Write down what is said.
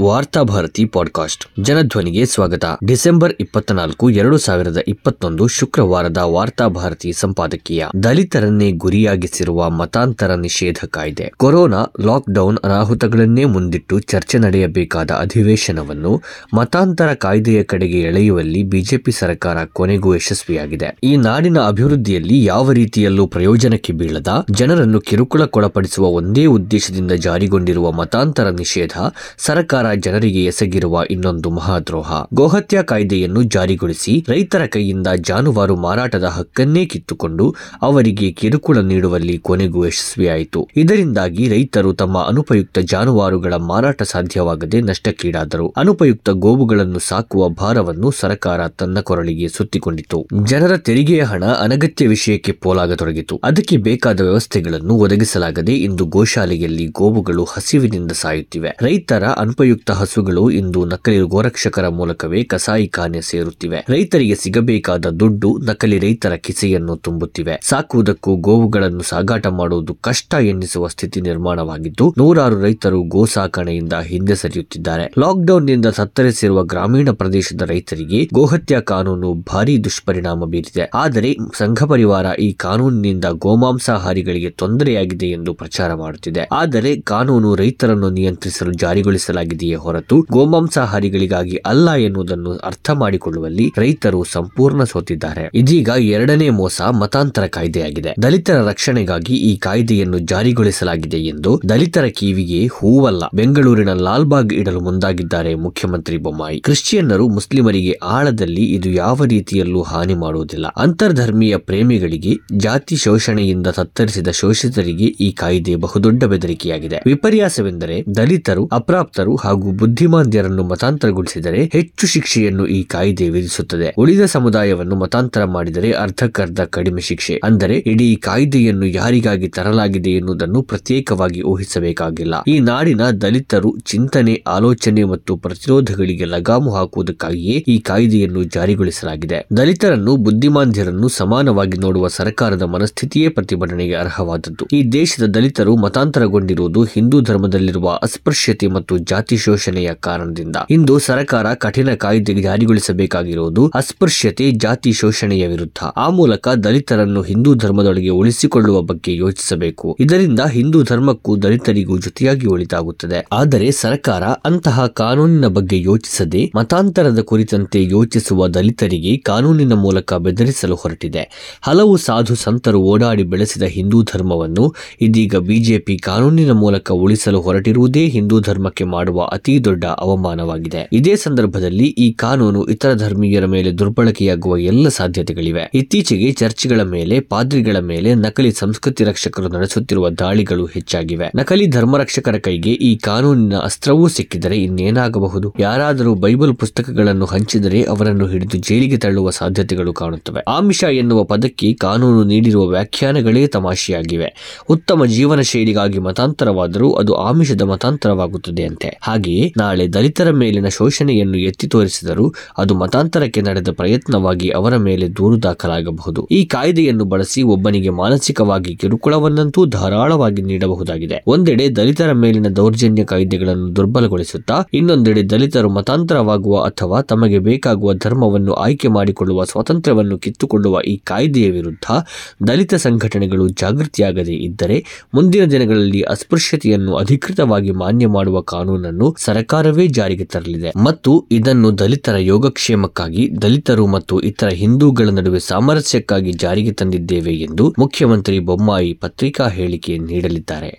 Varthabharati podcast. ಜನಧ್ವನಿಗೆ ಸ್ವಾಗತ. December ಇಪ್ಪತ್ನಾಲ್ಕು, ಎರಡು ಸಾವಿರದ ಇಪ್ಪತ್ತೊಂದು ಶುಕ್ರವಾರದ ವಾರ್ತಾಭಾರತಿ ಸಂಪಾದಕೀಯ. ದಲಿತರನ್ನೇ ಗುರಿಯಾಗಿಸಿರುವ ಮತಾಂತರ ನಿಷೇಧ ಕಾಯ್ದೆ. ಕೊರೋನಾ ಲಾಕ್ಡೌನ್ ಅನಾಹುತಗಳನ್ನೇ ಮುಂದಿಟ್ಟು ಚರ್ಚೆ ನಡೆಯಬೇಕಾದ ಅಧಿವೇಶನವನ್ನು ಮತಾಂತರ ಕಾಯ್ದೆಯ ಕಡೆಗೆ ಎಳೆಯುವಲ್ಲಿ ಬಿಜೆಪಿ ಸರ್ಕಾರ ಕೊನೆಗೂ ಯಶಸ್ವಿಯಾಗಿದೆ. ಈ ನಾಡಿನ ಅಭಿವೃದ್ಧಿಯಲ್ಲಿ ಯಾವ ರೀತಿಯಲ್ಲೂ ಪ್ರಯೋಜನಕ್ಕೆ ಬೀಳದ, ಜನರನ್ನು ಕಿರುಕುಳಕ್ಕೊಳಪಡಿಸುವ ಒಂದೇ ಉದ್ದೇಶದಿಂದ ಜಾರಿಗೊಂಡಿರುವ ಮತಾಂತರ ನಿಷೇಧ ಸರ್ಕಾರ ಜನರಿಗೆ ಎಸಗಿರುವ ಇನ್ನೊಂದು ಮಹಾದ್ರೋಹ. ಗೋಹತ್ಯಾ ಕಾಯ್ದೆಯನ್ನು ಜಾರಿಗೊಳಿಸಿ ರೈತರ ಕೈಯಿಂದ ಜಾನುವಾರು ಮಾರಾಟದ ಹಕ್ಕನ್ನೇ ಕಿತ್ತುಕೊಂಡು ಅವರಿಗೆ ಕಿರುಕುಳ ನೀಡುವಲ್ಲಿ ಕೊನೆಗೂ ಯಶಸ್ವಿಯಾಯಿತು. ಇದರಿಂದಾಗಿ ರೈತರು ತಮ್ಮ ಅನುಪಯುಕ್ತ ಜಾನುವಾರುಗಳ ಮಾರಾಟ ಸಾಧ್ಯವಾಗದೆ ನಷ್ಟಕ್ಕೀಡಾದರು. ಅನುಪಯುಕ್ತ ಗೋವುಗಳನ್ನು ಸಾಕುವ ಭಾರವನ್ನು ಸರ್ಕಾರ ತನ್ನ ಕೊರಳಿಗೆ ಸುತ್ತಿಕೊಂಡಿತು. ಜನರ ತೆರಿಗೆಯ ಹಣ ಅನಗತ್ಯ ವಿಷಯಕ್ಕೆ ಪೋಲಾಗತೊಡಗಿತು. ಅದಕ್ಕೆ ಬೇಕಾದ ವ್ಯವಸ್ಥೆಗಳನ್ನು ಒದಗಿಸಲಾಗದೆ ಇಂದು ಗೋಶಾಲೆಯಲ್ಲಿ ಗೋವುಗಳು ಹಸಿವಿನಿಂದ ಸಾಯುತ್ತಿವೆ. ರೈತರ ಅನುಪಯುಕ್ತ ಹಸುಗಳು ಇಂದು ನಕಲಿ ಗೋರಕ್ಷಕರ ಮೂಲಕವೇ ಕಸಾಯಿಖಾನೆ ಸೇರುತ್ತಿವೆ. ರೈತರಿಗೆ ಸಿಗಬೇಕಾದ ದುಡ್ಡು ನಕಲಿ ರೈತರ ಕಿಸೆಯನ್ನು ತುಂಬುತ್ತಿವೆ. ಸಾಕುವುದಕ್ಕೂ ಗೋವುಗಳನ್ನು ಸಾಗಾಟ ಮಾಡುವುದು ಕಷ್ಟ ಎನ್ನಿಸುವ ಸ್ಥಿತಿ ನಿರ್ಮಾಣವಾಗಿದ್ದು, ನೂರಾರು ರೈತರು ಗೋ ಸಾಕಣೆಯಿಂದ ಹಿಂದೆ ಸರಿಯುತ್ತಿದ್ದಾರೆ. ಲಾಕ್ಡೌನ್ನಿಂದ ಸತ್ತರಿಸಿರುವ ಗ್ರಾಮೀಣ ಪ್ರದೇಶದ ರೈತರಿಗೆ ಗೋಹತ್ಯಾ ಕಾನೂನು ಭಾರೀ ದುಷ್ಪರಿಣಾಮ ಬೀರಿದೆ. ಆದರೆ, ಸಂಘ ಪರಿವಾರ ಈ ಕಾನೂನಿನಿಂದ ಗೋಮಾಂಸಾಹಾರಿಗಳಿಗೆ ತೊಂದರೆಯಾಗಿದೆ ಎಂದು ಪ್ರಚಾರ ಮಾಡುತ್ತಿದೆ. ಆದರೆ, ಕಾನೂನು ರೈತರನ್ನು ನಿಯಂತ್ರಿಸಲು ಜಾರಿಗೊಳಿಸಲಾಗಿದೆಯೇ ಹೊರತು ಗೋಮಾಂಸಾಹಾರಿಗಳಿಗಾಗಿ ಅಲ್ಲ ಎನ್ನುವುದನ್ನು ಅರ್ಥ ಮಾಡಿಕೊಳ್ಳುವಲ್ಲಿ ರೈತರು ಸಂಪೂರ್ಣ ಸೋತಿದ್ದಾರೆ. ಇದೀಗ ಎರಡನೇ ಮೋಸ ಮತಾಂತರ ಕಾಯ್ದೆಯಾಗಿದೆ. ದಲಿತರ ರಕ್ಷಣೆಗಾಗಿ ಈ ಕಾಯ್ದೆಯನ್ನು ಜಾರಿಗೊಳಿಸಲಾಗಿದೆ ಎಂದು ದಲಿತರ ಕಿವಿಗೆ ಹೂವಲ್ಲ. ಬೆಂಗಳೂರಿನ ಲಾಲ್ಬಾಗ್ ಇಡಲು ಮುಂದಾಗಿದ್ದಾರೆ ಮುಖ್ಯಮಂತ್ರಿ ಬೊಮ್ಮಾಯಿ. ಕ್ರಿಶ್ಚಿಯನ್ನರು ಮುಸ್ಲಿಮರಿಗೆ ಆಳದಲ್ಲಿ ಇದು ಯಾವ ರೀತಿಯಲ್ಲೂ ಹಾನಿ ಮಾಡುವುದಿಲ್ಲ. ಅಂತರ್ಧರ್ಮೀಯ ಪ್ರೇಮಿಗಳಿಗೆ, ಜಾತಿ ಶೋಷಣೆಯಿಂದ ತತ್ತರಿಸಿದ ಶೋಷಿತರಿಗೆ ಈ ಕಾಯ್ದೆ ಬಹುದೊಡ್ಡ ಬೆದರಿಕೆಯಾಗಿದೆ. ವಿಪರ್ಯಾಸವೆಂದರೆ ದಲಿತರು, ಅಪ್ರಾಪ್ತರು ಹಾಗೂ ಬುದ್ಧಿಮಾಂದ್ಯರನ್ನು ಮತಾಂತರಗೊಳಿಸಿದರೆ ಹೆಚ್ಚು ಶಿಕ್ಷೆಯನ್ನು ಈ ಕಾಯ್ದೆ ವಿಧಿಸುತ್ತದೆ. ಉಳಿದ ಸಮುದಾಯವನ್ನು ಮತಾಂತರ ಮಾಡಿದರೆ ಅರ್ಧಕ್ಕರ್ಧ ಕಡಿಮೆ ಶಿಕ್ಷೆ. ಅಂದರೆ ಇಡೀ ಕಾಯ್ದೆಯನ್ನು ಯಾರಿಗಾಗಿ ತರಲಾಗಿದೆ ಎನ್ನುವುದನ್ನು ಪ್ರತ್ಯೇಕವಾಗಿ ಊಹಿಸಬೇಕಾಗಿಲ್ಲ. ಈ ನಾಡಿನ ದಲಿತರು ಚಿಂತನೆ, ಆಲೋಚನೆ ಮತ್ತು ಪ್ರತಿರೋಧಗಳಿಗೆ ಲಗಾಮು ಹಾಕುವುದಕ್ಕಾಗಿಯೇ ಈ ಕಾಯ್ದೆಯನ್ನು ಜಾರಿಗೊಳಿಸಲಾಗಿದೆ. ದಲಿತರನ್ನು ಬುದ್ಧಿಮಾಂದ್ಯರನ್ನು ಸಮಾನವಾಗಿ ನೋಡುವ ಸರ್ಕಾರದ ಮನಸ್ಥಿತಿಯೇ ಪ್ರತಿಭಟನೆಗೆ ಅರ್ಹವಾದದ್ದು. ಈ ದೇಶದ ದಲಿತರು ಮತಾಂತರಗೊಂಡಿರುವುದು ಹಿಂದೂ ಧರ್ಮದಲ್ಲಿರುವ ಅಸ್ಪೃಶ್ಯತೆ ಮತ್ತು ಜಾತಿ ಶೋಷಣೆಯ ಕಾರಣದಿಂದ. ಇಂದು ಸರ್ಕಾರ ಕಠಿಣ ಕಾಯ್ದೆ ಜಾರಿಗೊಳಿಸಬೇಕಾಗಿರುವುದು ಅಸ್ಪೃಶ್ಯತೆ, ಜಾತಿ ಶೋಷಣೆಯ ವಿರುದ್ಧ. ಆ ಮೂಲಕ ದಲಿತರನ್ನು ಹಿಂದೂ ಧರ್ಮದೊಳಗೆ ಉಳಿಸಿಕೊಳ್ಳುವ ಬಗ್ಗೆ ಯೋಚಿಸಬೇಕು. ಇದರಿಂದ ಹಿಂದೂ ಧರ್ಮಕ್ಕೂ ದಲಿತರಿಗೂ ಜೊತೆಯಾಗಿ ಒಳಿತಾಗುತ್ತದೆ. ಆದರೆ ಸರ್ಕಾರ ಅಂತಹ ಕಾನೂನಿನ ಬಗ್ಗೆ ಯೋಚಿಸದೆ ಮತಾಂತರದ ಕುರಿತಂತೆ ಯೋಚಿಸುವ ದಲಿತರಿಗೆ ಕಾನೂನಿನ ಮೂಲಕ ಬೆದರಿಸಲು ಹೊರಟಿದೆ. ಹಲವು ಸಾಧು ಸಂತರು ಓಡಾಡಿ ಬೆಳೆಸಿದ ಹಿಂದೂ ಧರ್ಮವನ್ನು ಇದೀಗ ಬಿಜೆಪಿ ಕಾನೂನಿನ ಮೂಲಕ ಉಳಿಸಲು ಹೊರಟಿರುವುದೇ ಹಿಂದೂ ಧರ್ಮಕ್ಕೆ ಮಾಡುವ ಅತಿ ದೊಡ್ಡ ಅವಮಾನವಾಗಿದೆ. ಇದೇ ಸಂದರ್ಭದಲ್ಲಿ ಈ ಕಾನೂನು ಇತರ ಧರ್ಮೀಯರ ಮೇಲೆ ದುರ್ಬಳಕೆಯಾಗುವ ಎಲ್ಲ ಸಾಧ್ಯತೆಗಳಿವೆ. ಇತ್ತೀಚೆಗೆ ಚರ್ಚ್ಗಳ ಮೇಲೆ, ಪಾದ್ರಿಗಳ ಮೇಲೆ ನಕಲಿ ಸಂಸ್ಕೃತಿ ರಕ್ಷಕರು ನಡೆಸುತ್ತಿರುವ ದಾಳಿಗಳು ಹೆಚ್ಚಾಗಿವೆ. ನಕಲಿ ಧರ್ಮರಕ್ಷಕರ ಕೈಗೆ ಈ ಕಾನೂನಿನ ಅಸ್ತ್ರವೂ ಸಿಕ್ಕಿದರೆ ಇನ್ನೇನಾಗಬಹುದು? ಯಾರಾದರೂ ಬೈಬಲ್ ಪುಸ್ತಕಗಳನ್ನು ಹಂಚಿದರೆ ಅವರನ್ನು ಹಿಡಿದು ಜೈಲಿಗೆ ತಳ್ಳುವ ಸಾಧ್ಯತೆಗಳು ಕಾಣುತ್ತವೆ. ಆಮಿಷ ಎನ್ನುವ ಪದಕ್ಕೆ ಕಾನೂನು ನೀಡಿರುವ ವ್ಯಾಖ್ಯಾನಗಳೇ ತಮಾಷೆಯಾಗಿವೆ. ಉತ್ತಮ ಜೀವನ ಶೈಲಿಗಾಗಿ ಮತಾಂತರವಾದರೂ ಅದು ಆಮಿಷದ ಮತಾಂತರವಾಗುತ್ತದೆ ಅಂತೆ ಹಾಗೆಯೇ ನಾಳೆ ದಲಿತರ ಮೇಲಿನ ಶೋಷಣೆಯನ್ನು ಎತ್ತಿ ತೋರಿಸಿದರೂ ಅದು ಮತಾಂತರಕ್ಕೆ ನಡೆದ ಪ್ರಯತ್ನವಾಗಿ ಅವರ ಮೇಲೆ ದೂರು ದಾಖಲಾಗಬಹುದು. ಈ ಕಾಯ್ದೆಯನ್ನು ಬಳಸಿ ಒಬ್ಬನಿಗೆ ಮಾನಸಿಕವಾಗಿ ಕಿರುಕುಳವನ್ನಂತೂ ಧಾರಾಳವಾಗಿ ನೀಡಬಹುದಾಗಿದೆ. ಒಂದೆಡೆ ದಲಿತರ ಮೇಲಿನ ದೌರ್ಜನ್ಯ ಕಾಯ್ದೆಗಳನ್ನು ದುರ್ಬಲಗೊಳಿಸುತ್ತಾ, ಇನ್ನೊಂದೆಡೆ ದಲಿತರು ಮತಾಂತರವಾಗುವ ಅಥವಾ ತಮಗೆ ಬೇಕಾಗುವ ಧರ್ಮವನ್ನು ಆಯ್ಕೆ ಮಾಡಿಕೊಳ್ಳುವ ಸ್ವಾತಂತ್ರ್ಯವನ್ನು ಕಿತ್ತುಕೊಳ್ಳುವ ಈ ಕಾಯ್ದೆಯ ವಿರುದ್ಧ ದಲಿತ ಸಂಘಟನೆಗಳು ಜಾಗೃತಿಯಾಗದೇ ಇದ್ದರೆ, ಮುಂದಿನ ದಿನಗಳಲ್ಲಿ ಅಸ್ಪೃಶ್ಯತೆಯನ್ನು ಅಧಿಕೃತವಾಗಿ ಮಾನ್ಯ ಮಾಡುವ ಕಾನೂನನ್ನು ಸರ್ಕಾರವೇ ಜಾರಿಗೆ ತರಲಿದೆ. ಮತ್ತು ಇದನ್ನು ದಲಿತರ ಯೋಗಕ್ಷೇಮಕ್ಕಾಗಿ, ದಲಿತರು ಮತ್ತು ಇತರ ಹಿಂದೂಗಳ ನಡುವೆ ಸಾಮರಸ್ಯಕ್ಕಾಗಿ ಜಾರಿಗೆ ತಂದಿದ್ದೇವೆ ಎಂದು ಮುಖ್ಯಮಂತ್ರಿ ಬೊಮ್ಮಾಯಿ ಪತ್ರಿಕಾ ಹೇಳಿಕೆ ನೀಡಲಿದ್ದಾರೆ.